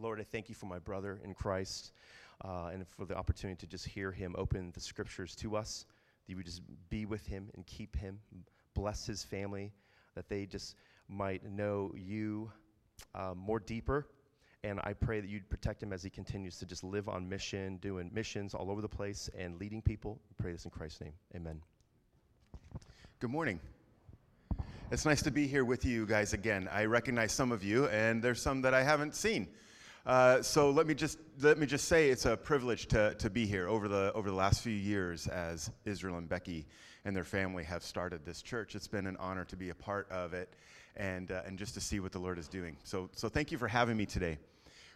Lord, I thank you for my brother in Christ uh, and for the opportunity to just hear him open the scriptures to us. That you would just be with him and keep him, bless his family, that they just might know you uh, more deeper. And I pray that you'd protect him as he continues to just live on mission, doing missions all over the place and leading people. We pray this in Christ's name. Amen. Good morning. It's nice to be here with you guys again. I recognize some of you, and there's some that I haven't seen. Uh, so let me just let me just say it's a privilege to, to be here over the over the last few years as Israel and Becky and their family have started this church. It's been an honor to be a part of it and uh, and just to see what the Lord is doing. So so thank you for having me today.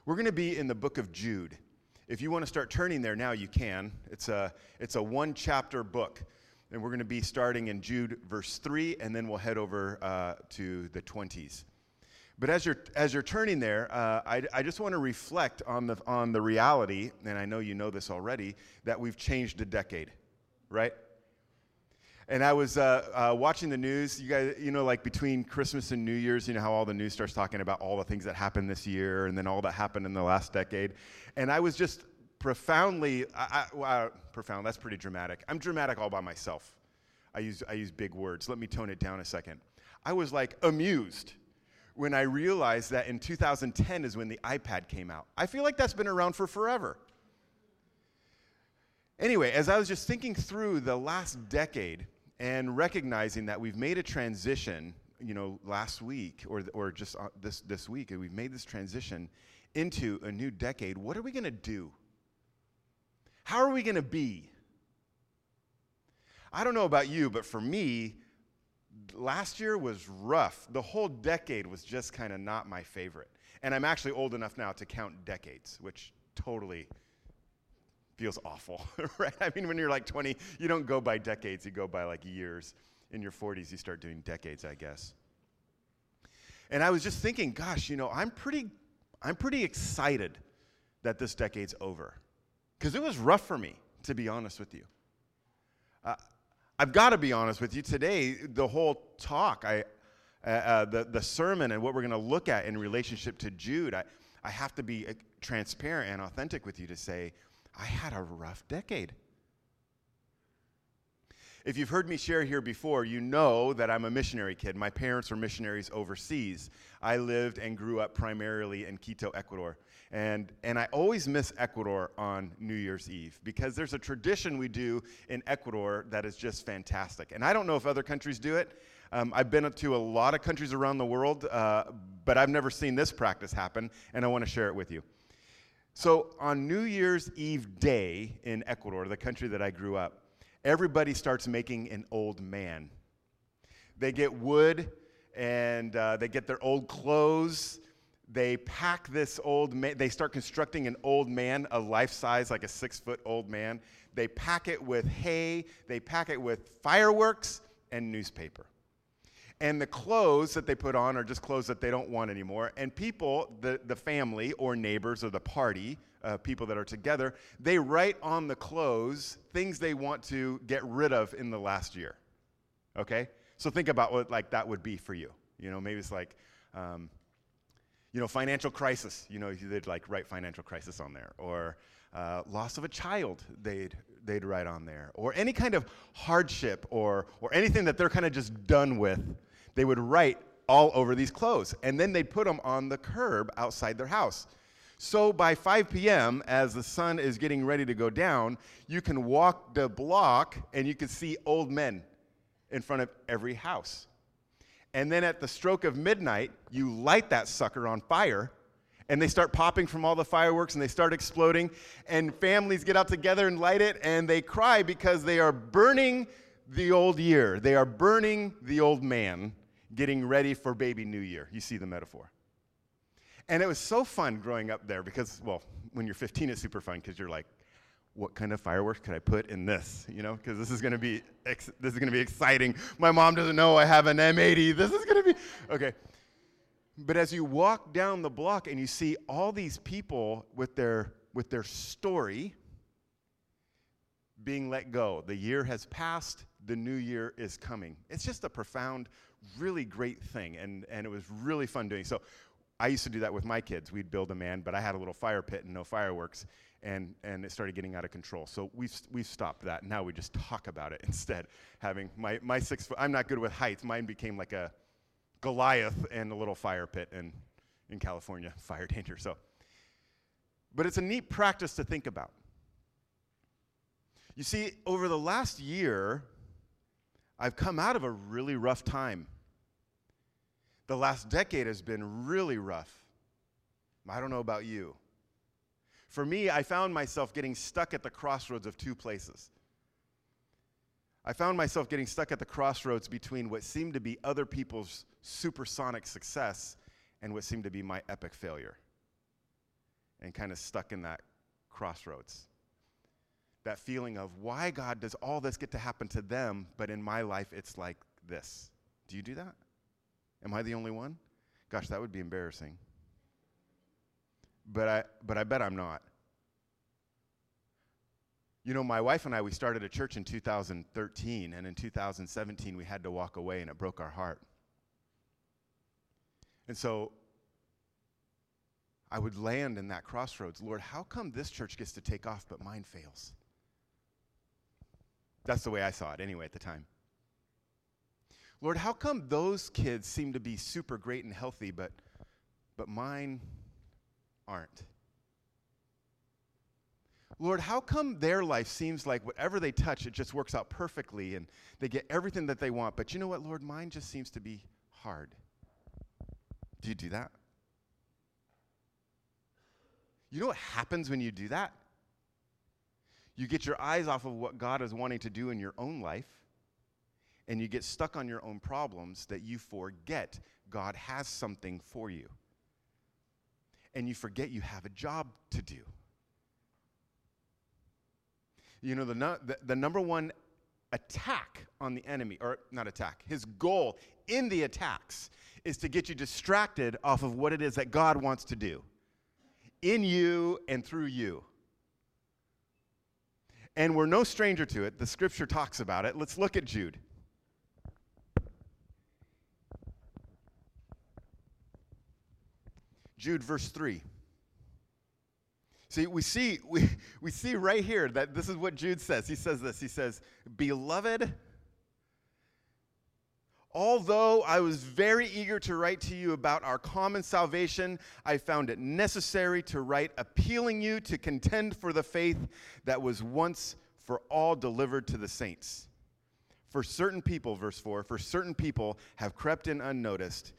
We're going to be in the book of Jude. If you want to start turning there now, you can. It's a it's a one chapter book. And we're going to be starting in Jude verse 3, and then we'll head over uh, to the 20s. But as you're, as you're turning there, uh, I, I just want to reflect on the, on the reality, and I know you know this already, that we've changed a decade, right? And I was uh, uh, watching the news. You guys, you know, like between Christmas and New Year's, you know how all the news starts talking about all the things that happened this year and then all that happened in the last decade. And I was just profoundly, I, I, profound, that's pretty dramatic. I'm dramatic all by myself. I use, I use big words. Let me tone it down a second. I was like amused when I realized that in 2010 is when the iPad came out. I feel like that's been around for forever. Anyway, as I was just thinking through the last decade and recognizing that we've made a transition, you know, last week or, or just uh, this, this week, and we've made this transition into a new decade, what are we going to do? How are we going to be? I don't know about you, but for me, last year was rough. The whole decade was just kind of not my favorite. And I'm actually old enough now to count decades, which totally feels awful, right? I mean, when you're like 20, you don't go by decades, you go by like years. In your 40s, you start doing decades, I guess. And I was just thinking, gosh, you know, I'm pretty, I'm pretty excited that this decade's over. Because it was rough for me, to be honest with you. Uh, I've got to be honest with you. Today, the whole talk, I, uh, uh, the, the sermon, and what we're going to look at in relationship to Jude, I, I have to be uh, transparent and authentic with you to say, I had a rough decade. If you've heard me share here before, you know that I'm a missionary kid. My parents were missionaries overseas. I lived and grew up primarily in Quito, Ecuador. And, and I always miss Ecuador on New Year's Eve because there's a tradition we do in Ecuador that is just fantastic. And I don't know if other countries do it. Um, I've been to a lot of countries around the world, uh, but I've never seen this practice happen, and I want to share it with you. So, on New Year's Eve day in Ecuador, the country that I grew up, everybody starts making an old man. They get wood and uh, they get their old clothes they pack this old man, they start constructing an old man, a life size, like a six foot old man. They pack it with hay, they pack it with fireworks and newspaper. And the clothes that they put on are just clothes that they don't want anymore. And people, the, the family or neighbors or the party, uh, people that are together, they write on the clothes things they want to get rid of in the last year. Okay? So think about what like that would be for you. You know, maybe it's like, um, you know, financial crisis, you know, they'd like write financial crisis on there, or uh, loss of a child, they'd, they'd write on there, or any kind of hardship or, or anything that they're kind of just done with, they would write all over these clothes. And then they'd put them on the curb outside their house. So by 5 p.m., as the sun is getting ready to go down, you can walk the block and you can see old men in front of every house. And then at the stroke of midnight, you light that sucker on fire, and they start popping from all the fireworks and they start exploding. And families get out together and light it, and they cry because they are burning the old year. They are burning the old man, getting ready for baby new year. You see the metaphor. And it was so fun growing up there because, well, when you're 15, it's super fun because you're like, what kind of fireworks could I put in this? You know, because this is going to be ex- this is going to be exciting. My mom doesn't know I have an M80. This is going to be okay. But as you walk down the block and you see all these people with their with their story being let go, the year has passed, the new year is coming. It's just a profound, really great thing, and and it was really fun doing. So I used to do that with my kids. We'd build a man, but I had a little fire pit and no fireworks, and, and it started getting out of control. So we've, we've stopped that. Now we just talk about it instead. Having my, my six foot, I'm not good with heights. Mine became like a Goliath and a little fire pit in, in California, fire danger. So, but it's a neat practice to think about. You see, over the last year, I've come out of a really rough time. The last decade has been really rough. I don't know about you. For me, I found myself getting stuck at the crossroads of two places. I found myself getting stuck at the crossroads between what seemed to be other people's supersonic success and what seemed to be my epic failure. And kind of stuck in that crossroads. That feeling of why, God, does all this get to happen to them, but in my life it's like this? Do you do that? Am I the only one? Gosh, that would be embarrassing. But I, but I bet I'm not. You know, my wife and I, we started a church in 2013, and in 2017, we had to walk away, and it broke our heart. And so I would land in that crossroads Lord, how come this church gets to take off, but mine fails? That's the way I saw it, anyway, at the time. Lord, how come those kids seem to be super great and healthy, but, but mine aren't? Lord, how come their life seems like whatever they touch, it just works out perfectly and they get everything that they want? But you know what, Lord? Mine just seems to be hard. Do you do that? You know what happens when you do that? You get your eyes off of what God is wanting to do in your own life and you get stuck on your own problems that you forget God has something for you. And you forget you have a job to do. You know, the, the, the number one attack on the enemy, or not attack, his goal in the attacks is to get you distracted off of what it is that God wants to do in you and through you. And we're no stranger to it. The scripture talks about it. Let's look at Jude. Jude, verse 3. See, we see, we, we see right here that this is what Jude says. He says this He says, Beloved, although I was very eager to write to you about our common salvation, I found it necessary to write appealing you to contend for the faith that was once for all delivered to the saints. For certain people, verse 4, for certain people have crept in unnoticed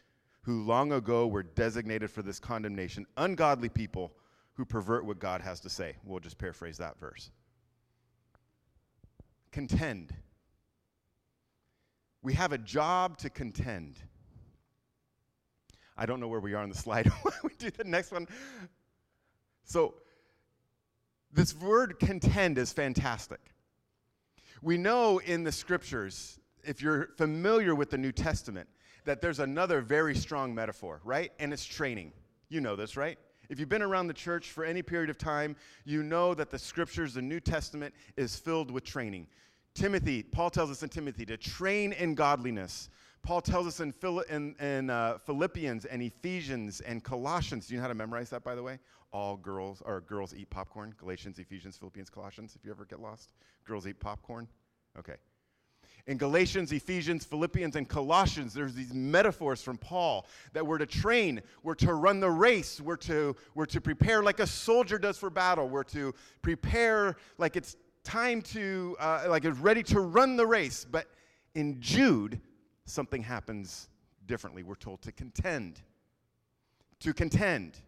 who long ago were designated for this condemnation, ungodly people who pervert what God has to say. We'll just paraphrase that verse. Contend. We have a job to contend. I don't know where we are on the slide. we do the next one. So, this word contend is fantastic. We know in the scriptures, if you're familiar with the New Testament, that there's another very strong metaphor, right? And it's training. You know this, right? If you've been around the church for any period of time, you know that the scriptures, the New Testament, is filled with training. Timothy, Paul tells us in Timothy to train in godliness. Paul tells us in, in, in uh, Philippians and Ephesians and Colossians. Do you know how to memorize that, by the way? All girls or girls eat popcorn. Galatians, Ephesians, Philippians, Colossians. If you ever get lost, girls eat popcorn. Okay in Galatians, Ephesians, Philippians, and Colossians, there's these metaphors from Paul that we're to train, we're to run the race, we're to, we're to prepare like a soldier does for battle, we're to prepare like it's time to, uh, like it's ready to run the race. But in Jude, something happens differently. We're told to contend. To contend.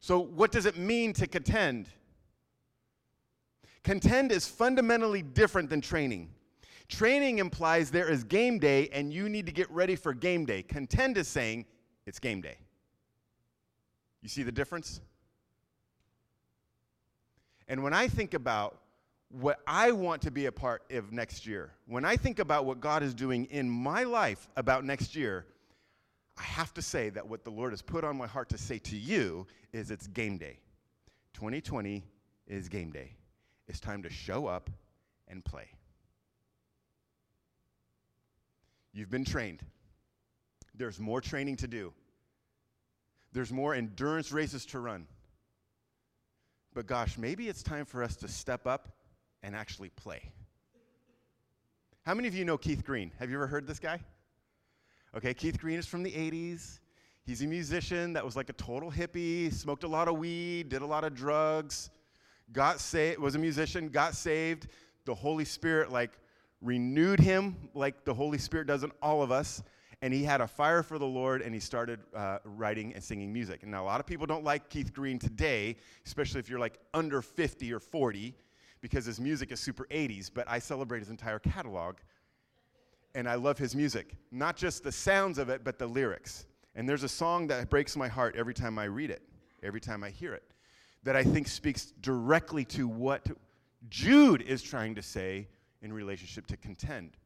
So, what does it mean to contend? Contend is fundamentally different than training. Training implies there is game day and you need to get ready for game day. Contend is saying it's game day. You see the difference? And when I think about what I want to be a part of next year, when I think about what God is doing in my life about next year, I have to say that what the Lord has put on my heart to say to you is it's game day. 2020 is game day. It's time to show up and play. You've been trained. There's more training to do. There's more endurance races to run. But gosh, maybe it's time for us to step up and actually play. How many of you know Keith Green? Have you ever heard this guy? Okay, Keith Green is from the 80s. He's a musician that was like a total hippie, smoked a lot of weed, did a lot of drugs, got saved, was a musician, got saved. The Holy Spirit like renewed him like the Holy Spirit does in all of us. And he had a fire for the Lord and he started uh, writing and singing music. And now a lot of people don't like Keith Green today, especially if you're like under 50 or 40, because his music is super 80s, but I celebrate his entire catalog. And I love his music, not just the sounds of it, but the lyrics. And there's a song that breaks my heart every time I read it, every time I hear it, that I think speaks directly to what Jude is trying to say in relationship to contend.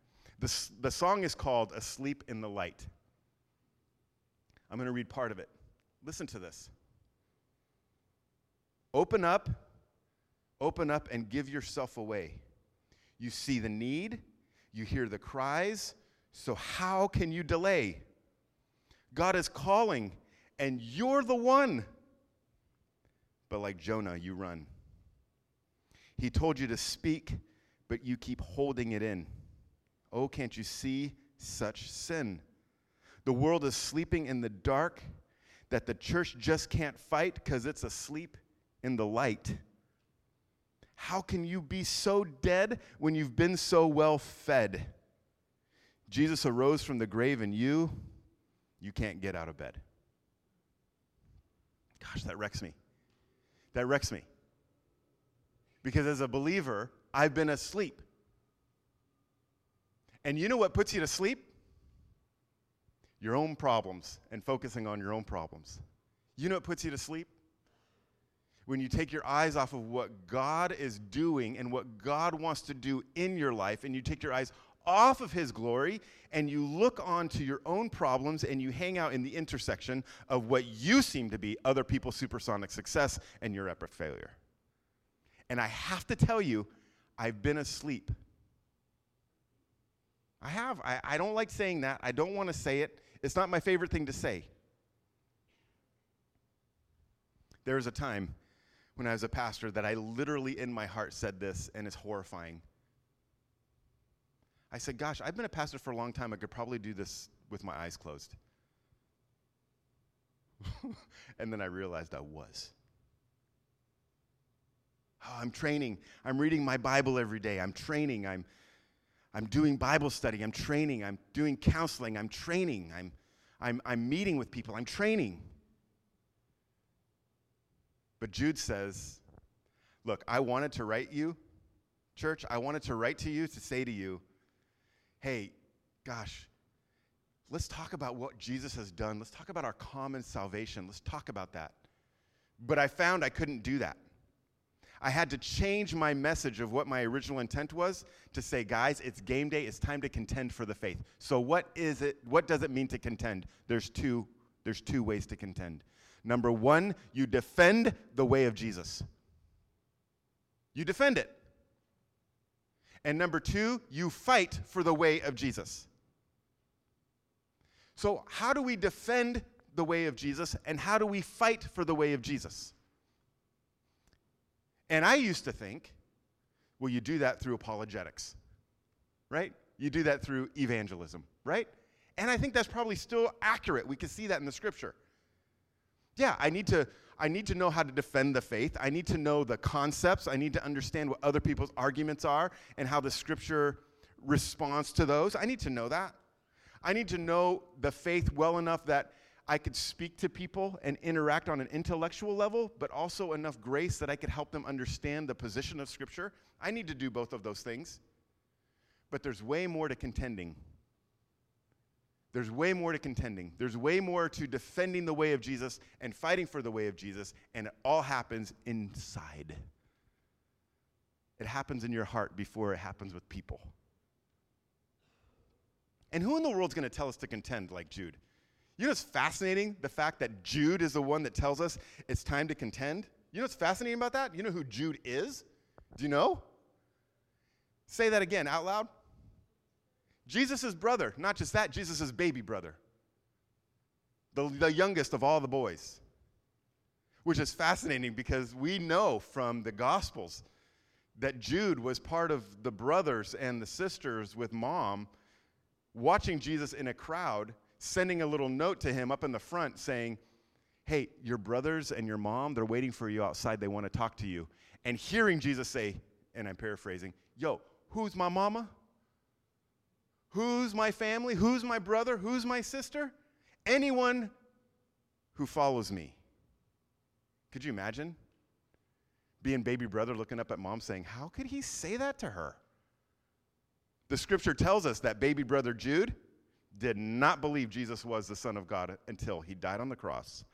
The, the song is called Asleep in the Light. I'm going to read part of it. Listen to this. Open up, open up, and give yourself away. You see the need, you hear the cries, so how can you delay? God is calling, and you're the one. But like Jonah, you run. He told you to speak, but you keep holding it in. Oh, can't you see such sin? The world is sleeping in the dark that the church just can't fight because it's asleep in the light. How can you be so dead when you've been so well fed? Jesus arose from the grave, and you, you can't get out of bed. Gosh, that wrecks me. That wrecks me. Because as a believer, I've been asleep. And you know what puts you to sleep? Your own problems and focusing on your own problems. You know what puts you to sleep? When you take your eyes off of what God is doing and what God wants to do in your life, and you take your eyes off of his glory and you look onto your own problems and you hang out in the intersection of what you seem to be other people's supersonic success and your epic failure. And I have to tell you, I've been asleep. I have. I, I don't like saying that. I don't want to say it. It's not my favorite thing to say. There was a time when I was a pastor that I literally in my heart said this, and it's horrifying. I said, Gosh, I've been a pastor for a long time. I could probably do this with my eyes closed. and then I realized I was. Oh, I'm training. I'm reading my Bible every day. I'm training. I'm, I'm doing Bible study. I'm training. I'm doing counseling. I'm training. I'm, I'm, I'm meeting with people. I'm training. But Jude says, Look, I wanted to write you, church, I wanted to write to you to say to you, hey, gosh, let's talk about what Jesus has done. Let's talk about our common salvation. Let's talk about that. But I found I couldn't do that. I had to change my message of what my original intent was to say, guys, it's game day. It's time to contend for the faith. So what is it? What does it mean to contend? There's two, there's two ways to contend. Number one, you defend the way of Jesus. You defend it. And number two, you fight for the way of Jesus. So, how do we defend the way of Jesus and how do we fight for the way of Jesus? And I used to think, well, you do that through apologetics, right? You do that through evangelism, right? And I think that's probably still accurate. We can see that in the scripture. Yeah, I need to I need to know how to defend the faith. I need to know the concepts. I need to understand what other people's arguments are and how the scripture responds to those. I need to know that. I need to know the faith well enough that I could speak to people and interact on an intellectual level, but also enough grace that I could help them understand the position of Scripture. I need to do both of those things. But there's way more to contending there's way more to contending. There's way more to defending the way of Jesus and fighting for the way of Jesus, and it all happens inside. It happens in your heart before it happens with people. And who in the world's going to tell us to contend like Jude? You know what's fascinating? The fact that Jude is the one that tells us it's time to contend. You know what's fascinating about that? You know who Jude is? Do you know? Say that again out loud. Jesus' brother, not just that, Jesus' baby brother. the, the youngest of all the boys, which is fascinating because we know from the Gospels that Jude was part of the brothers and the sisters with mom watching Jesus in a crowd, sending a little note to him up in the front saying, Hey, your brothers and your mom, they're waiting for you outside. They want to talk to you. And hearing Jesus say, and I'm paraphrasing, Yo, who's my mama? Who's my family? Who's my brother? Who's my sister? Anyone who follows me. Could you imagine? Being baby brother looking up at mom saying, How could he say that to her? The scripture tells us that baby brother Jude did not believe Jesus was the Son of God until he died on the cross.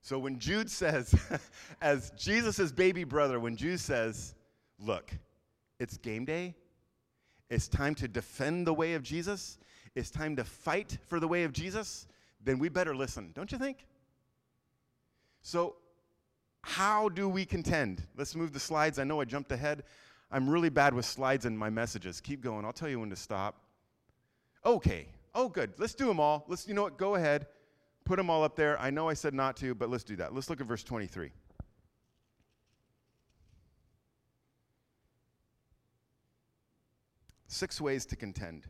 So when Jude says, as Jesus' baby brother, when Jude says, Look, it's game day, it's time to defend the way of Jesus, it's time to fight for the way of Jesus, then we better listen, don't you think? So, how do we contend? Let's move the slides. I know I jumped ahead. I'm really bad with slides and my messages. Keep going. I'll tell you when to stop. Okay. Oh, good. Let's do them all. Let's, you know what? Go ahead. Put them all up there. I know I said not to, but let's do that. Let's look at verse 23. Six ways to contend.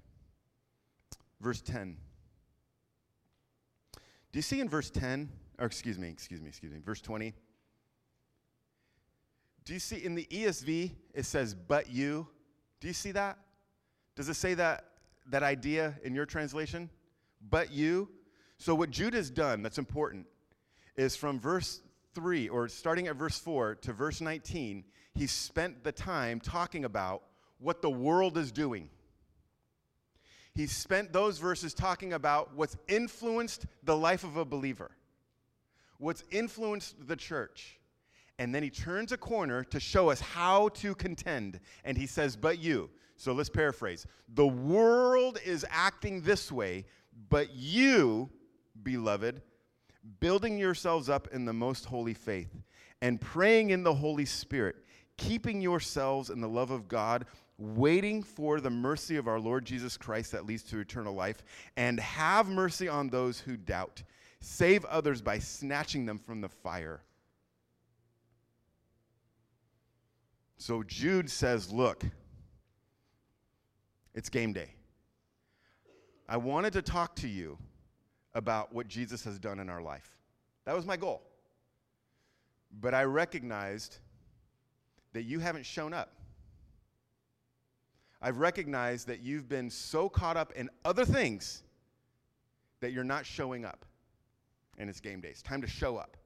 Verse 10. Do you see in verse 10, or excuse me, excuse me, excuse me, verse 20? Do you see in the ESV it says, but you? Do you see that? Does it say that, that idea in your translation? But you? So, what Jude has done that's important is from verse 3, or starting at verse 4 to verse 19, he spent the time talking about what the world is doing. He spent those verses talking about what's influenced the life of a believer, what's influenced the church. And then he turns a corner to show us how to contend. And he says, But you. So let's paraphrase. The world is acting this way, but you, beloved, building yourselves up in the most holy faith and praying in the Holy Spirit, keeping yourselves in the love of God, waiting for the mercy of our Lord Jesus Christ that leads to eternal life, and have mercy on those who doubt. Save others by snatching them from the fire. So Jude says, Look, it's game day. I wanted to talk to you about what Jesus has done in our life. That was my goal. But I recognized that you haven't shown up. I've recognized that you've been so caught up in other things that you're not showing up. And it's game day. It's time to show up.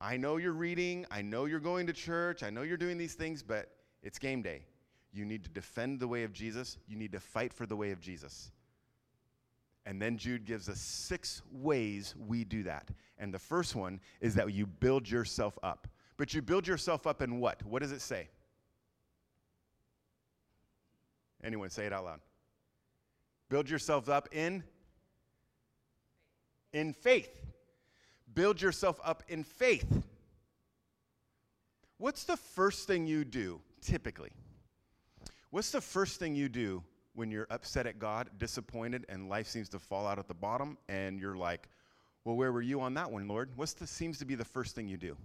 I know you're reading, I know you're going to church, I know you're doing these things, but it's game day. You need to defend the way of Jesus, you need to fight for the way of Jesus. And then Jude gives us six ways we do that. And the first one is that you build yourself up. But you build yourself up in what? What does it say? Anyone say it out loud. Build yourself up in in faith. Build yourself up in faith. What's the first thing you do typically? What's the first thing you do when you're upset at God, disappointed, and life seems to fall out at the bottom, and you're like, well, where were you on that one, Lord? What's the seems to be the first thing you do?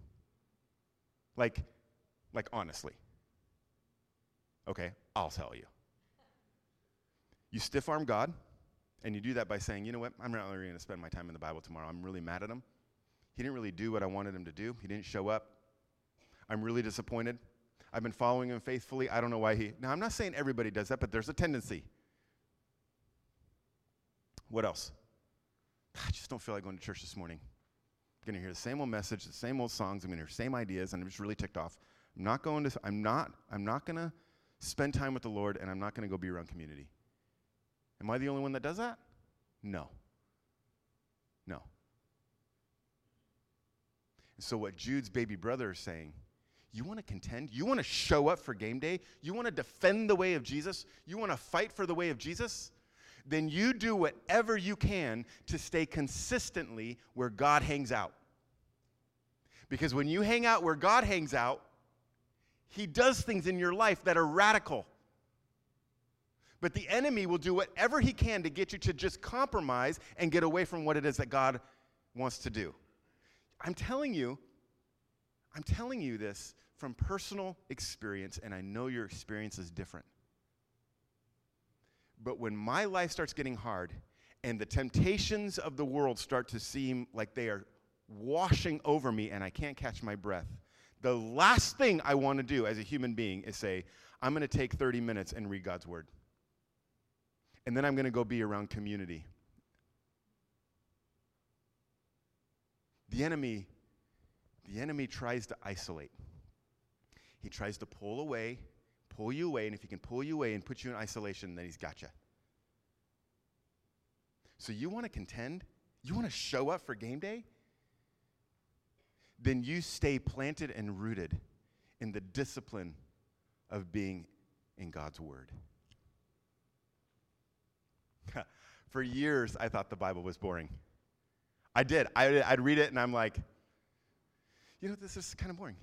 Like, like honestly. Okay, I'll tell you. You stiff arm God, and you do that by saying, you know what, I'm not really going to spend my time in the Bible tomorrow. I'm really mad at him. He didn't really do what I wanted him to do, he didn't show up. I'm really disappointed. I've been following him faithfully. I don't know why he. Now, I'm not saying everybody does that, but there's a tendency. What else? I just don't feel like going to church this morning. I'm going to hear the same old message, the same old songs. I'm going to hear the same ideas, and I'm just really ticked off. I'm not going to. I'm not. I'm not going to spend time with the Lord, and I'm not going to go be around community. Am I the only one that does that? No. No. So, what Jude's baby brother is saying, you want to contend? You want to show up for game day? You want to defend the way of Jesus? You want to fight for the way of Jesus? Then you do whatever you can to stay consistently where God hangs out. Because when you hang out where God hangs out, He does things in your life that are radical. But the enemy will do whatever he can to get you to just compromise and get away from what it is that God wants to do. I'm telling you, I'm telling you this from personal experience, and I know your experience is different. But when my life starts getting hard and the temptations of the world start to seem like they are washing over me and I can't catch my breath, the last thing I want to do as a human being is say, I'm going to take 30 minutes and read God's word. And then I'm going to go be around community. The enemy the enemy tries to isolate. He tries to pull away, pull you away, and if he can pull you away and put you in isolation, then he's got you. So you want to contend? You want to show up for game day? Then you stay planted and rooted in the discipline of being in God's Word. for years, I thought the Bible was boring. I did. I, I'd read it and I'm like, you know, this is kind of boring.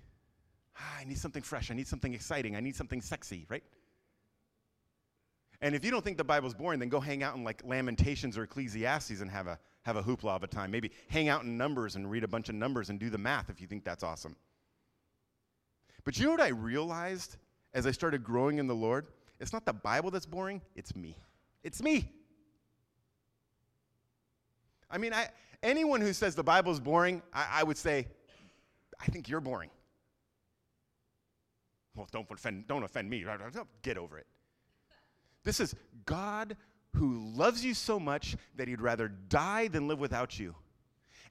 Ah, I need something fresh. I need something exciting. I need something sexy, right? And if you don't think the Bible's boring, then go hang out in like Lamentations or Ecclesiastes and have a, have a hoopla of a time. Maybe hang out in Numbers and read a bunch of Numbers and do the math if you think that's awesome. But you know what I realized as I started growing in the Lord? It's not the Bible that's boring, it's me. It's me. I mean, I, anyone who says the Bible is boring, I, I would say, I think you're boring. Well, don't offend, don't offend me. Get over it. This is God who loves you so much that he'd rather die than live without you.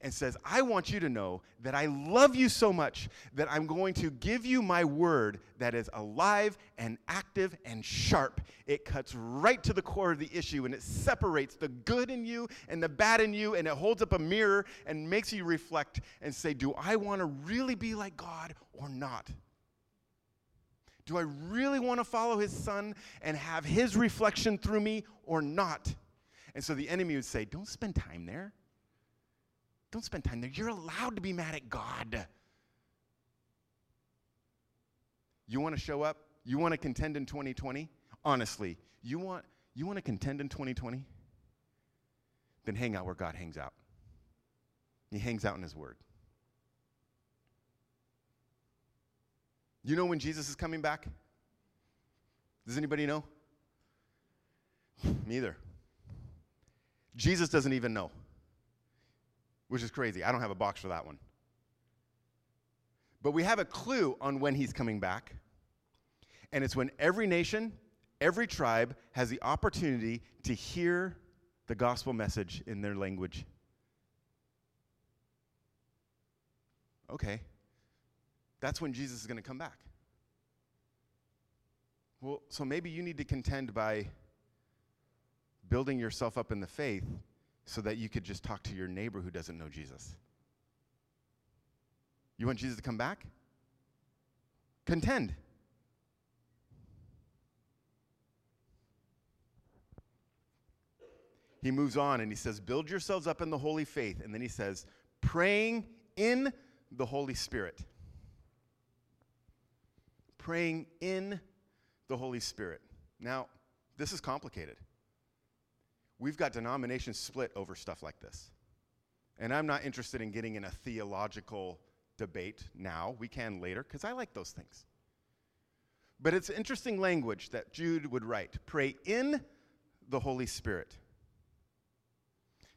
And says, I want you to know that I love you so much that I'm going to give you my word that is alive and active and sharp. It cuts right to the core of the issue and it separates the good in you and the bad in you and it holds up a mirror and makes you reflect and say, Do I want to really be like God or not? Do I really want to follow his son and have his reflection through me or not? And so the enemy would say, Don't spend time there. Don't spend time there. You're allowed to be mad at God. You want to show up? You want to contend in 2020? Honestly, you want, you want to contend in 2020? Then hang out where God hangs out. He hangs out in His Word. You know when Jesus is coming back? Does anybody know? Neither. Jesus doesn't even know, which is crazy. I don't have a box for that one. But we have a clue on when he's coming back, and it's when every nation, every tribe has the opportunity to hear the gospel message in their language. Okay. That's when Jesus is going to come back. Well, so maybe you need to contend by building yourself up in the faith so that you could just talk to your neighbor who doesn't know Jesus. You want Jesus to come back? Contend. He moves on and he says, Build yourselves up in the holy faith. And then he says, Praying in the Holy Spirit praying in the Holy Spirit. Now, this is complicated. We've got denominations split over stuff like this. And I'm not interested in getting in a theological debate now. We can later, because I like those things. But it's interesting language that Jude would write pray in the Holy Spirit.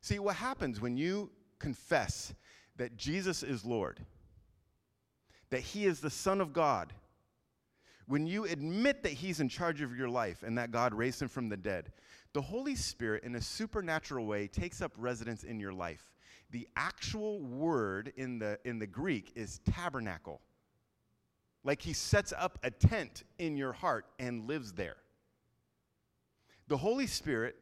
See, what happens when you confess that Jesus is Lord, that He is the Son of God, when you admit that He's in charge of your life and that God raised Him from the dead, the Holy Spirit, in a supernatural way, takes up residence in your life. The actual word in the, in the Greek is tabernacle. Like He sets up a tent in your heart and lives there. The Holy Spirit,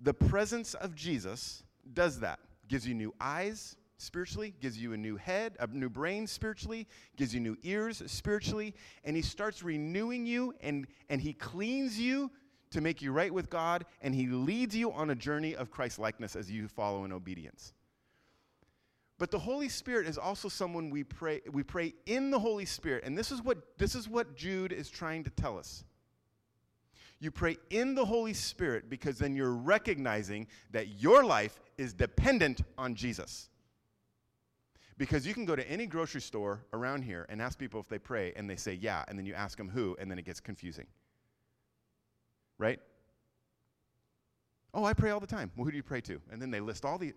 the presence of Jesus, does that. Gives you new eyes, spiritually, gives you a new head, a new brain spiritually, gives you new ears spiritually, and he starts renewing you and, and he cleans you to make you right with God, and he leads you on a journey of Christ likeness as you follow in obedience. But the Holy Spirit is also someone we pray we pray in the Holy Spirit. And this is what this is what Jude is trying to tell us. You pray in the Holy Spirit because then you're recognizing that your life is dependent on Jesus. Because you can go to any grocery store around here and ask people if they pray, and they say, yeah, and then you ask them who, and then it gets confusing. Right? Oh, I pray all the time. Well, who do you pray to? And then they list all the.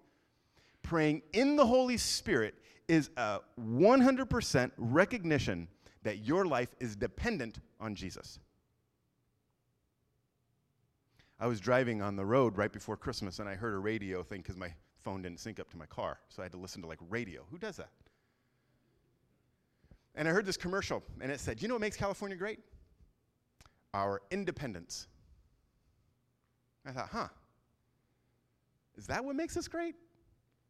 Praying in the Holy Spirit is a 100% recognition that your life is dependent on Jesus. I was driving on the road right before Christmas and I heard a radio thing because my phone didn't sync up to my car. So I had to listen to like radio. Who does that? And I heard this commercial and it said, You know what makes California great? Our independence. I thought, huh, is that what makes us great?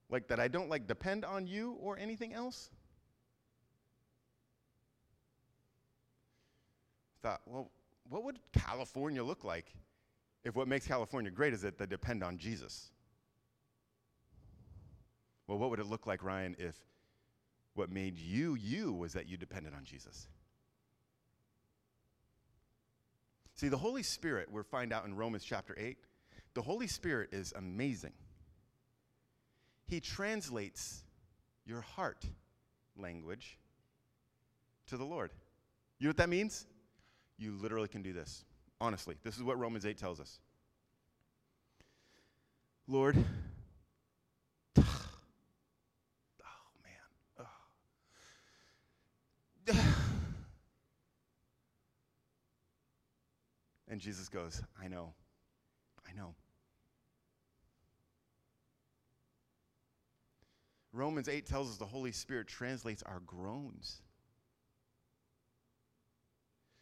Like that I don't like depend on you or anything else? Thought, well, what would California look like if what makes California great is that they depend on Jesus? Well, what would it look like, Ryan, if what made you you was that you depended on Jesus? See, the Holy Spirit, we find out in Romans chapter 8, the Holy Spirit is amazing. He translates your heart language to the Lord. You know what that means? You literally can do this. Honestly, this is what Romans 8 tells us. Lord, And Jesus goes, I know, I know. Romans 8 tells us the Holy Spirit translates our groans.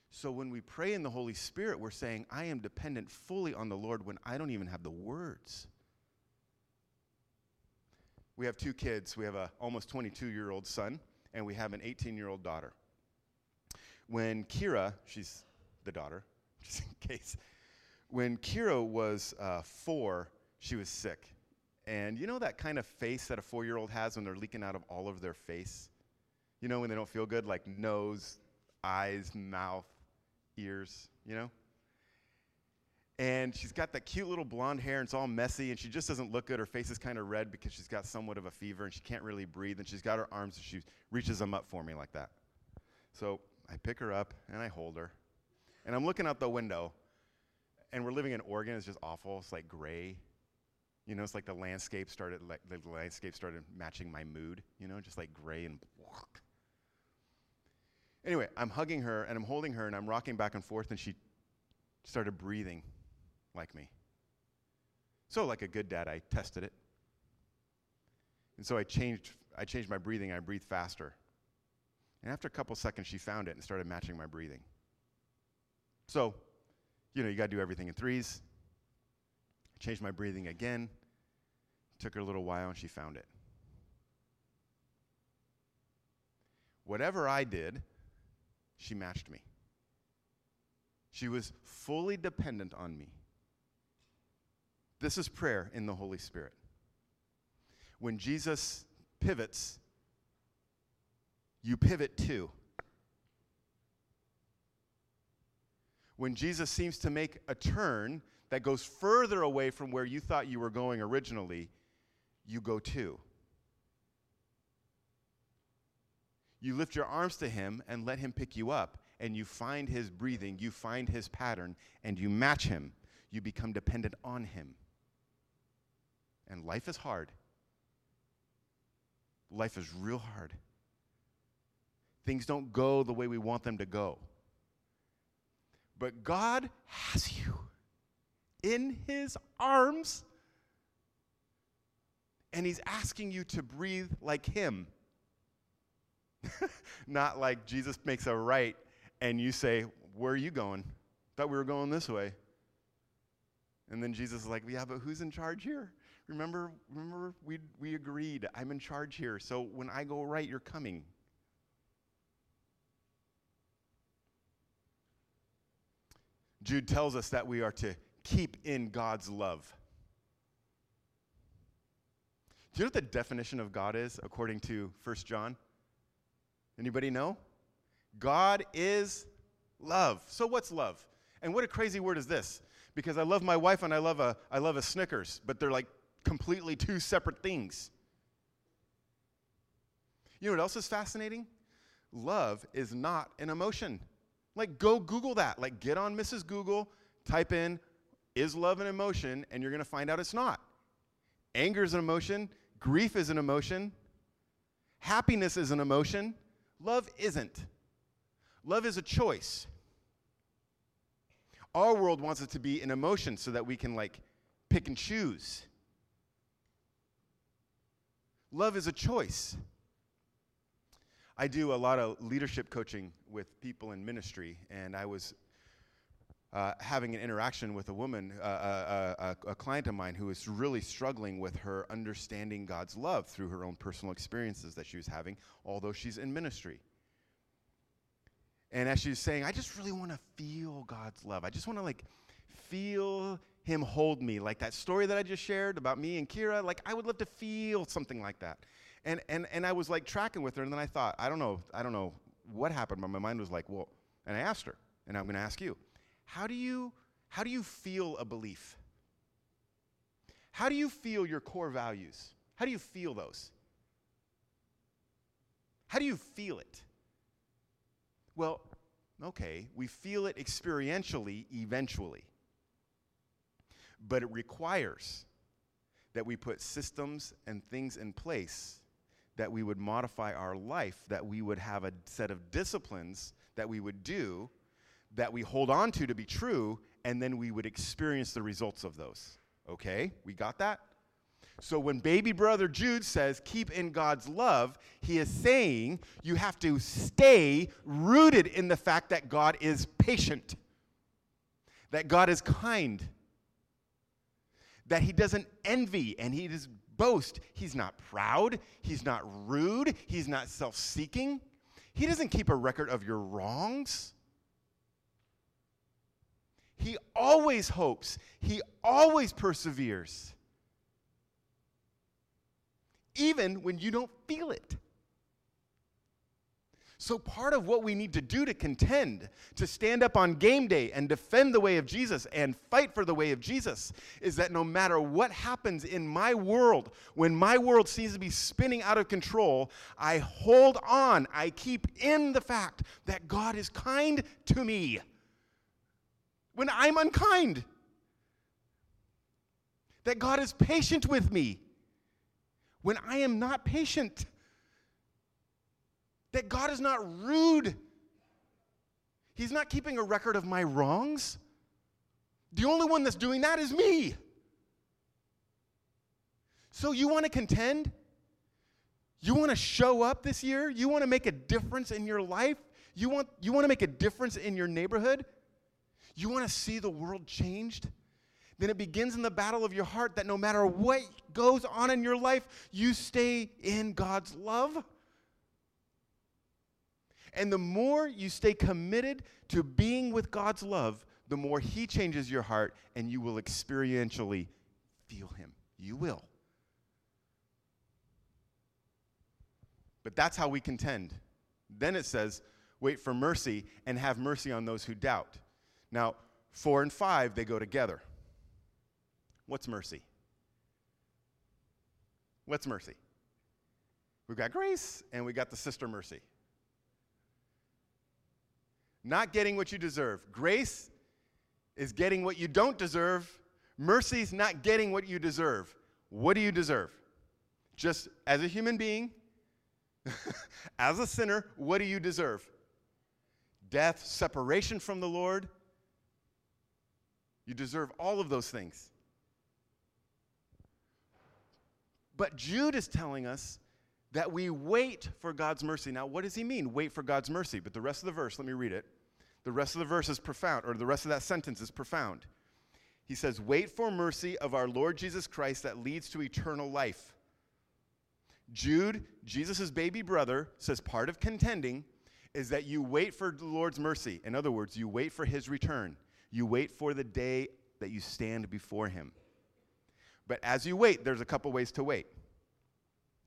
So when we pray in the Holy Spirit, we're saying, I am dependent fully on the Lord when I don't even have the words. We have two kids. We have a almost 22 year old son, and we have an 18 year old daughter. When Kira, she's the daughter, just in case, when Kira was uh, four, she was sick. And you know that kind of face that a four year old has when they're leaking out of all of their face? You know, when they don't feel good, like nose, eyes, mouth, ears, you know? And she's got that cute little blonde hair, and it's all messy, and she just doesn't look good. Her face is kind of red because she's got somewhat of a fever, and she can't really breathe, and she's got her arms, and she reaches them up for me like that. So I pick her up, and I hold her. And I'm looking out the window, and we're living in Oregon. It's just awful. It's like gray. You know, it's like the landscape started, like the landscape started matching my mood. You know, just like gray and. Anyway, I'm hugging her and I'm holding her and I'm rocking back and forth, and she started breathing like me. So, like a good dad, I tested it. And so I changed, I changed my breathing. I breathed faster. And after a couple seconds, she found it and started matching my breathing. So, you know, you got to do everything in threes. I changed my breathing again. Took her a little while and she found it. Whatever I did, she matched me. She was fully dependent on me. This is prayer in the Holy Spirit. When Jesus pivots, you pivot too. When Jesus seems to make a turn that goes further away from where you thought you were going originally, you go too. You lift your arms to him and let him pick you up, and you find his breathing, you find his pattern, and you match him. You become dependent on him. And life is hard. Life is real hard. Things don't go the way we want them to go. But God has you in his arms, and he's asking you to breathe like him. Not like Jesus makes a right and you say, Where are you going? Thought we were going this way. And then Jesus is like, Yeah, but who's in charge here? Remember, remember we, we agreed, I'm in charge here. So when I go right, you're coming. Jude tells us that we are to keep in God's love. Do you know what the definition of God is according to 1 John? Anybody know? God is love. So what's love? And what a crazy word is this? Because I love my wife and I love a, I love a Snickers, but they're like completely two separate things. You know what else is fascinating? Love is not an emotion. Like, go Google that. Like, get on Mrs. Google, type in, is love an emotion? And you're going to find out it's not. Anger is an emotion, grief is an emotion, happiness is an emotion. Love isn't. Love is a choice. Our world wants it to be an emotion so that we can, like, pick and choose. Love is a choice. I do a lot of leadership coaching with people in ministry, and I was uh, having an interaction with a woman, uh, uh, uh, a, a, client of mine, who was really struggling with her understanding God's love through her own personal experiences that she was having, although she's in ministry. And as she was saying, I just really want to feel God's love. I just want to like feel Him hold me, like that story that I just shared about me and Kira. Like I would love to feel something like that. And, and, and I was like tracking with her, and then I thought, I don't know, I don't know what happened, but my mind was like, well, and I asked her, and I'm going to ask you, how do you, how do you feel a belief? How do you feel your core values? How do you feel those? How do you feel it? Well, okay, we feel it experientially eventually. But it requires that we put systems and things in place that we would modify our life, that we would have a set of disciplines that we would do, that we hold on to to be true, and then we would experience the results of those. Okay? We got that? So when baby brother Jude says, keep in God's love, he is saying you have to stay rooted in the fact that God is patient, that God is kind, that he doesn't envy and he does boast. He's not proud. He's not rude. He's not self seeking. He doesn't keep a record of your wrongs. He always hopes. He always perseveres. Even when you don't feel it. So, part of what we need to do to contend, to stand up on game day and defend the way of Jesus and fight for the way of Jesus, is that no matter what happens in my world, when my world seems to be spinning out of control, I hold on. I keep in the fact that God is kind to me when I'm unkind, that God is patient with me when I am not patient that God is not rude. He's not keeping a record of my wrongs. The only one that's doing that is me. So, you want to contend? You want to show up this year? You want to make a difference in your life? You want, you want to make a difference in your neighborhood? You want to see the world changed? Then it begins in the battle of your heart that no matter what goes on in your life, you stay in God's love. And the more you stay committed to being with God's love, the more He changes your heart and you will experientially feel Him. You will. But that's how we contend. Then it says, wait for mercy and have mercy on those who doubt. Now, four and five, they go together. What's mercy? What's mercy? We've got grace and we got the sister mercy not getting what you deserve. Grace is getting what you don't deserve. Mercy is not getting what you deserve. What do you deserve? Just as a human being, as a sinner, what do you deserve? Death, separation from the Lord. You deserve all of those things. But Jude is telling us that we wait for God's mercy. Now, what does he mean, wait for God's mercy? But the rest of the verse, let me read it. The rest of the verse is profound, or the rest of that sentence is profound. He says, Wait for mercy of our Lord Jesus Christ that leads to eternal life. Jude, Jesus' baby brother, says part of contending is that you wait for the Lord's mercy. In other words, you wait for his return. You wait for the day that you stand before him. But as you wait, there's a couple ways to wait.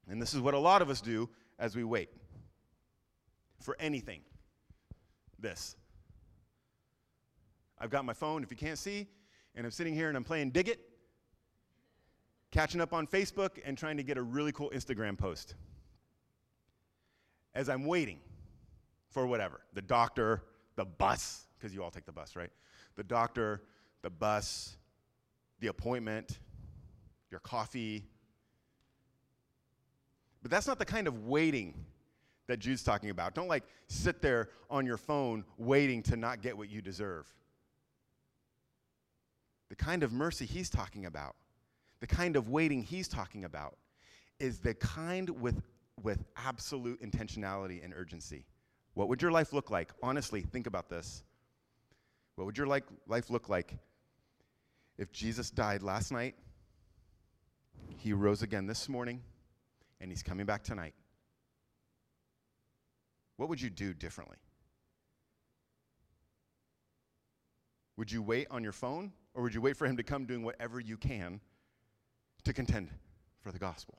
And this is what a lot of us do as we wait for anything. This. I've got my phone, if you can't see, and I'm sitting here and I'm playing Dig It, catching up on Facebook, and trying to get a really cool Instagram post. As I'm waiting for whatever the doctor, the bus, because you all take the bus, right? The doctor, the bus, the appointment, your coffee. But that's not the kind of waiting that Jude's talking about. Don't like sit there on your phone waiting to not get what you deserve. The kind of mercy he's talking about, the kind of waiting he's talking about, is the kind with, with absolute intentionality and urgency. What would your life look like? Honestly, think about this. What would your like, life look like if Jesus died last night, he rose again this morning, and he's coming back tonight? What would you do differently? Would you wait on your phone, or would you wait for him to come doing whatever you can to contend for the gospel?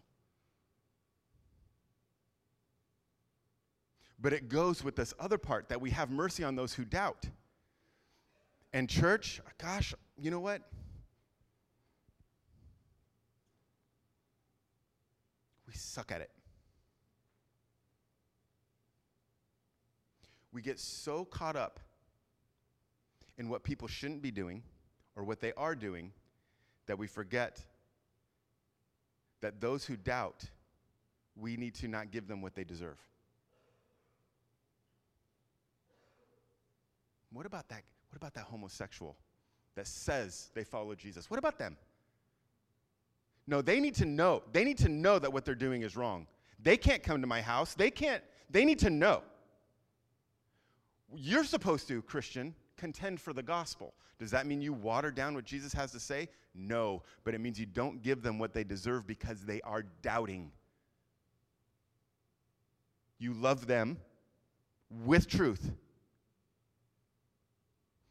But it goes with this other part that we have mercy on those who doubt. And, church, gosh, you know what? We suck at it. We get so caught up in what people shouldn't be doing or what they are doing that we forget that those who doubt, we need to not give them what they deserve. What about that? What about that homosexual that says they follow Jesus? What about them? No, they need to know. They need to know that what they're doing is wrong. They can't come to my house. They can't, they need to know. You're supposed to, Christian, contend for the gospel. Does that mean you water down what Jesus has to say? No, but it means you don't give them what they deserve because they are doubting. You love them with truth.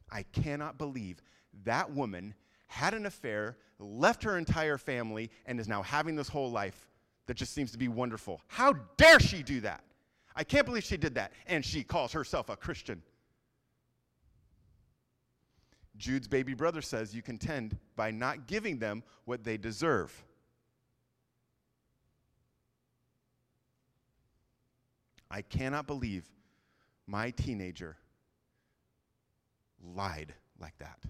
I cannot believe that woman had an affair, left her entire family, and is now having this whole life that just seems to be wonderful. How dare she do that? I can't believe she did that. And she calls herself a Christian. Jude's baby brother says you contend by not giving them what they deserve. I cannot believe my teenager lied like that.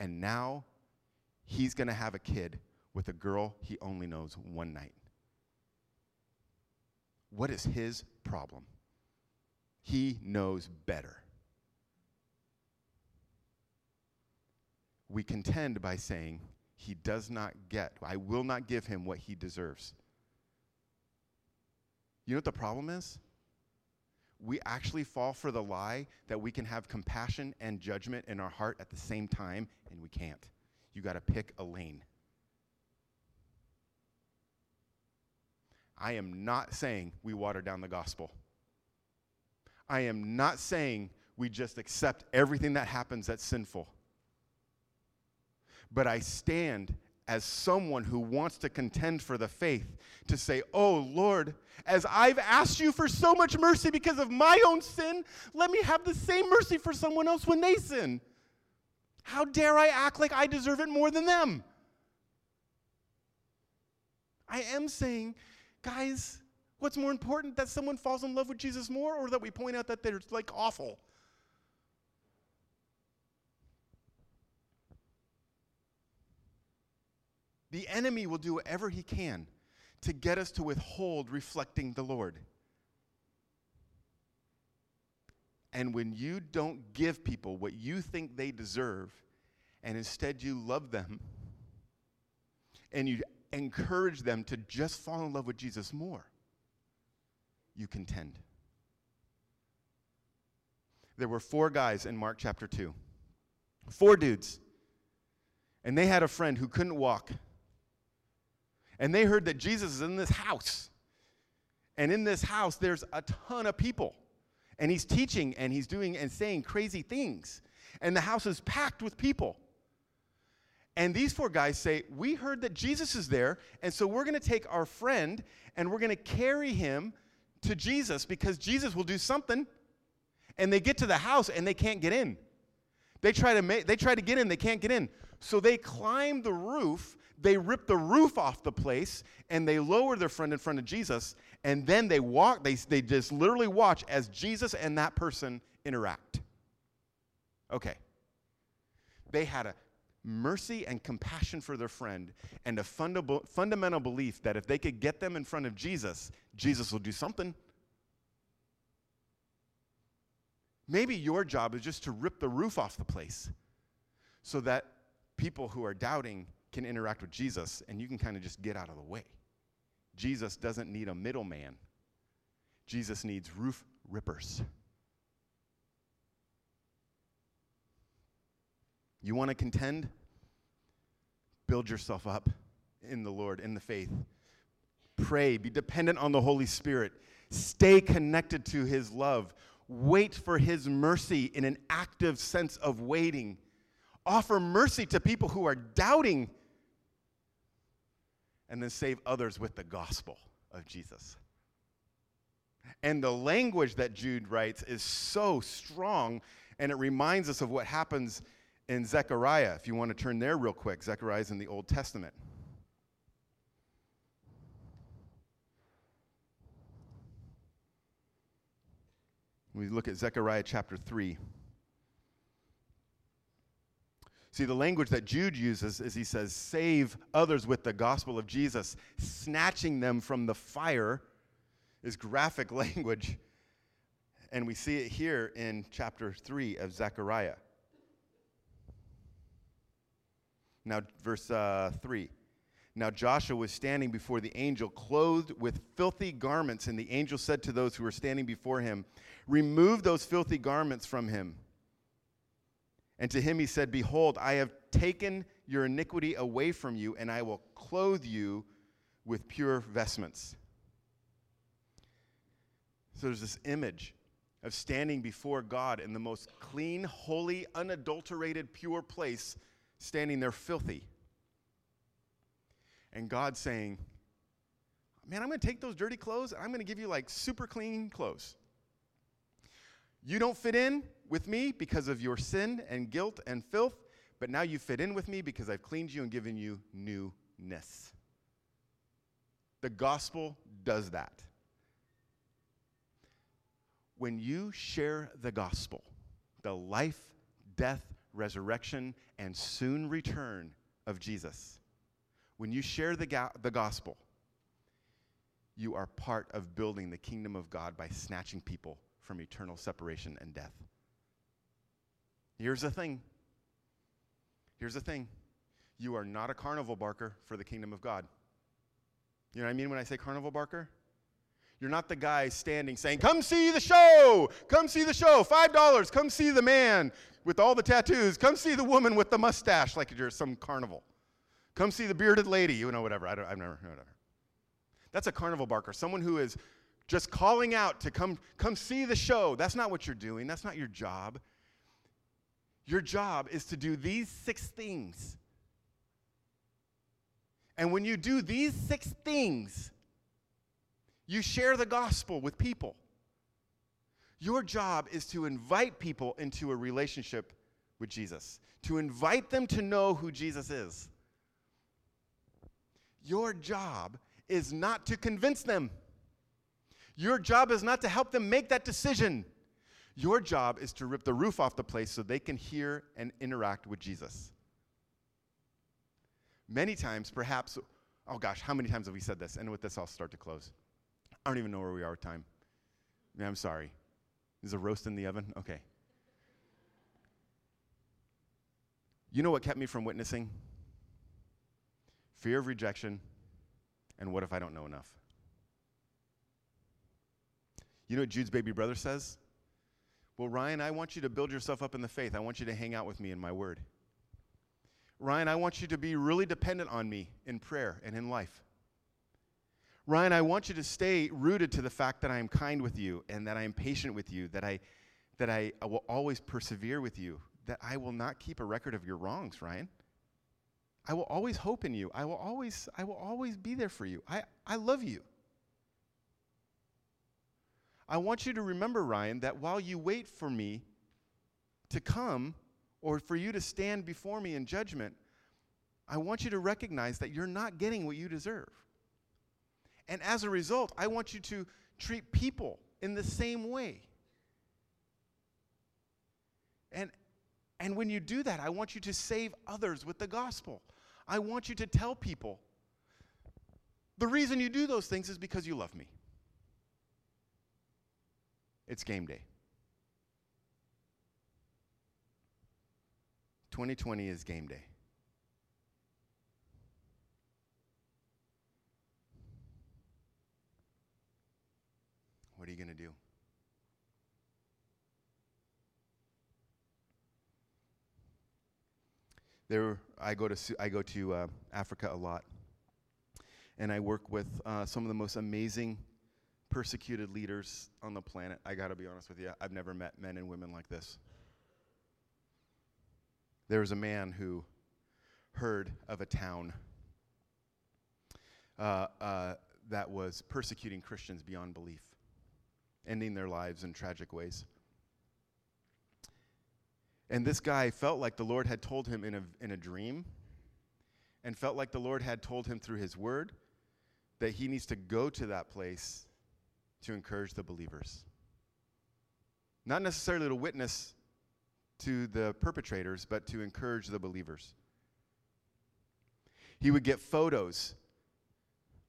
And now he's going to have a kid with a girl he only knows one night. What is his problem? He knows better. We contend by saying, He does not get, I will not give him what he deserves. You know what the problem is? we actually fall for the lie that we can have compassion and judgment in our heart at the same time, and we can't. You got to pick a lane. I am not saying we water down the gospel. I am not saying we just accept everything that happens that's sinful. But I stand as someone who wants to contend for the faith to say, Oh Lord, as I've asked you for so much mercy because of my own sin, let me have the same mercy for someone else when they sin. How dare I act like I deserve it more than them? I am saying, guys, what's more important that someone falls in love with Jesus more or that we point out that they're like awful? The enemy will do whatever he can to get us to withhold reflecting the Lord. And when you don't give people what you think they deserve, and instead you love them, and you encourage them to just fall in love with Jesus more, you contend. There were four guys in Mark chapter 2. Four dudes. And they had a friend who couldn't walk and they heard that Jesus is in this house. And in this house, there's a ton of people. And he's teaching and he's doing and saying crazy things. And the house is packed with people. And these four guys say, We heard that Jesus is there, and so we're going to take our friend and we're going to carry him to Jesus because Jesus will do something. And they get to the house and they can't get in. They try to make, they try to get in, they can't get in. So they climb the roof, they rip the roof off the place, and they lower their friend in front of Jesus, and then they walk, they, they just literally watch as Jesus and that person interact. Okay. They had a mercy and compassion for their friend and a funda- fundamental belief that if they could get them in front of Jesus, Jesus will do something. Maybe your job is just to rip the roof off the place so that people who are doubting can interact with Jesus and you can kind of just get out of the way. Jesus doesn't need a middleman, Jesus needs roof rippers. You want to contend? Build yourself up in the Lord, in the faith. Pray, be dependent on the Holy Spirit. Stay connected to His love. Wait for His mercy in an active sense of waiting. Offer mercy to people who are doubting. And then save others with the gospel of Jesus. And the language that Jude writes is so strong, and it reminds us of what happens in Zechariah. If you want to turn there real quick, Zechariah is in the Old Testament. We look at Zechariah chapter 3. See, the language that Jude uses is he says, save others with the gospel of Jesus, snatching them from the fire, is graphic language. And we see it here in chapter 3 of Zechariah. Now, verse uh, 3. Now Joshua was standing before the angel, clothed with filthy garments, and the angel said to those who were standing before him, Remove those filthy garments from him. And to him he said, Behold, I have taken your iniquity away from you, and I will clothe you with pure vestments. So there's this image of standing before God in the most clean, holy, unadulterated, pure place standing there filthy. And God saying, Man, I'm going to take those dirty clothes and I'm going to give you like super clean clothes. You don't fit in with me because of your sin and guilt and filth, but now you fit in with me because I've cleaned you and given you newness. The gospel does that. When you share the gospel, the life, death, resurrection, and soon return of Jesus, when you share the, ga- the gospel, you are part of building the kingdom of God by snatching people from eternal separation and death. Here's the thing. Here's the thing. You are not a carnival barker for the kingdom of God. You know what I mean when I say carnival barker? You're not the guy standing saying, Come see the show! Come see the show! $5, come see the man with all the tattoos. Come see the woman with the mustache like you're some carnival. Come see the bearded lady, you know, whatever. I don't, I've never, whatever. That's a carnival barker, someone who is just calling out to come, come see the show. That's not what you're doing, that's not your job. Your job is to do these six things. And when you do these six things, you share the gospel with people. Your job is to invite people into a relationship with Jesus, to invite them to know who Jesus is. Your job is not to convince them. Your job is not to help them make that decision. Your job is to rip the roof off the place so they can hear and interact with Jesus. Many times, perhaps, oh gosh, how many times have we said this? And with this, I'll start to close. I don't even know where we are with time. Yeah, I'm sorry. Is a roast in the oven? Okay. You know what kept me from witnessing? Fear of rejection, and what if I don't know enough? You know what Jude's baby brother says? Well, Ryan, I want you to build yourself up in the faith. I want you to hang out with me in my word. Ryan, I want you to be really dependent on me in prayer and in life. Ryan, I want you to stay rooted to the fact that I am kind with you and that I am patient with you, that I, that I, I will always persevere with you, that I will not keep a record of your wrongs, Ryan. I will always hope in you. I will always, I will always be there for you. I, I love you. I want you to remember, Ryan, that while you wait for me to come or for you to stand before me in judgment, I want you to recognize that you're not getting what you deserve. And as a result, I want you to treat people in the same way. And, and when you do that, I want you to save others with the gospel. I want you to tell people the reason you do those things is because you love me. It's game day. 2020 is game day. What are you going to do? There, I go to I go to uh, Africa a lot, and I work with uh, some of the most amazing persecuted leaders on the planet. I got to be honest with you, I've never met men and women like this. There was a man who heard of a town uh, uh, that was persecuting Christians beyond belief, ending their lives in tragic ways. And this guy felt like the Lord had told him in a, in a dream, and felt like the Lord had told him through his word that he needs to go to that place to encourage the believers. Not necessarily to witness to the perpetrators, but to encourage the believers. He would get photos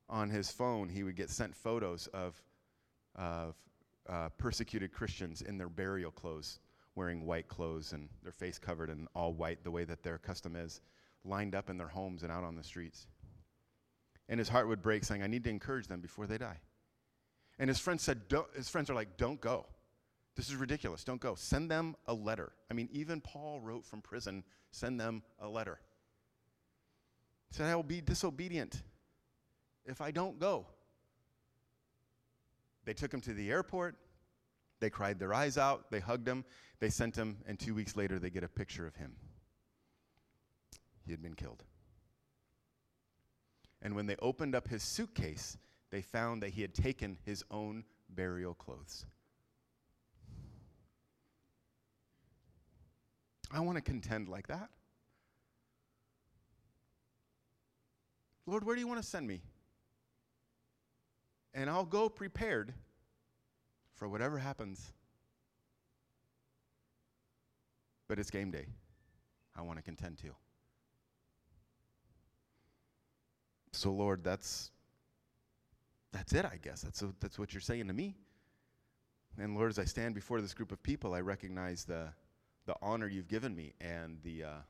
on his phone, he would get sent photos of, of uh, persecuted Christians in their burial clothes, wearing white clothes and their face covered in all white, the way that their custom is, lined up in their homes and out on the streets. And his heart would break, saying, I need to encourage them before they die. And his friends said, his friends are like, don't go. This is ridiculous. Don't go. Send them a letter. I mean, even Paul wrote from prison, send them a letter. He said, I will be disobedient if I don't go. They took him to the airport. They cried their eyes out. They hugged him. They sent him, and two weeks later, they get a picture of him. He had been killed. And when they opened up his suitcase, they found that he had taken his own burial clothes. I want to contend like that. Lord, where do you want to send me? And I'll go prepared for whatever happens. But it's game day. I want to contend too. So, Lord, that's that's it, I guess. That's, a, that's what you're saying to me. And Lord, as I stand before this group of people, I recognize the, the honor you've given me and the, uh,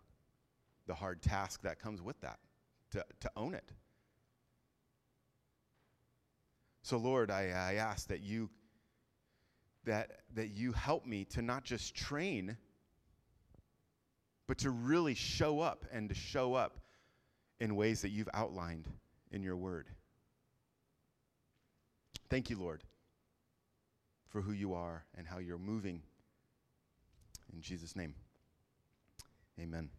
the hard task that comes with that, to, to own it. So, Lord, I, I ask that you, that, that you help me to not just train, but to really show up and to show up in ways that you've outlined in your word. Thank you, Lord, for who you are and how you're moving. In Jesus' name, amen.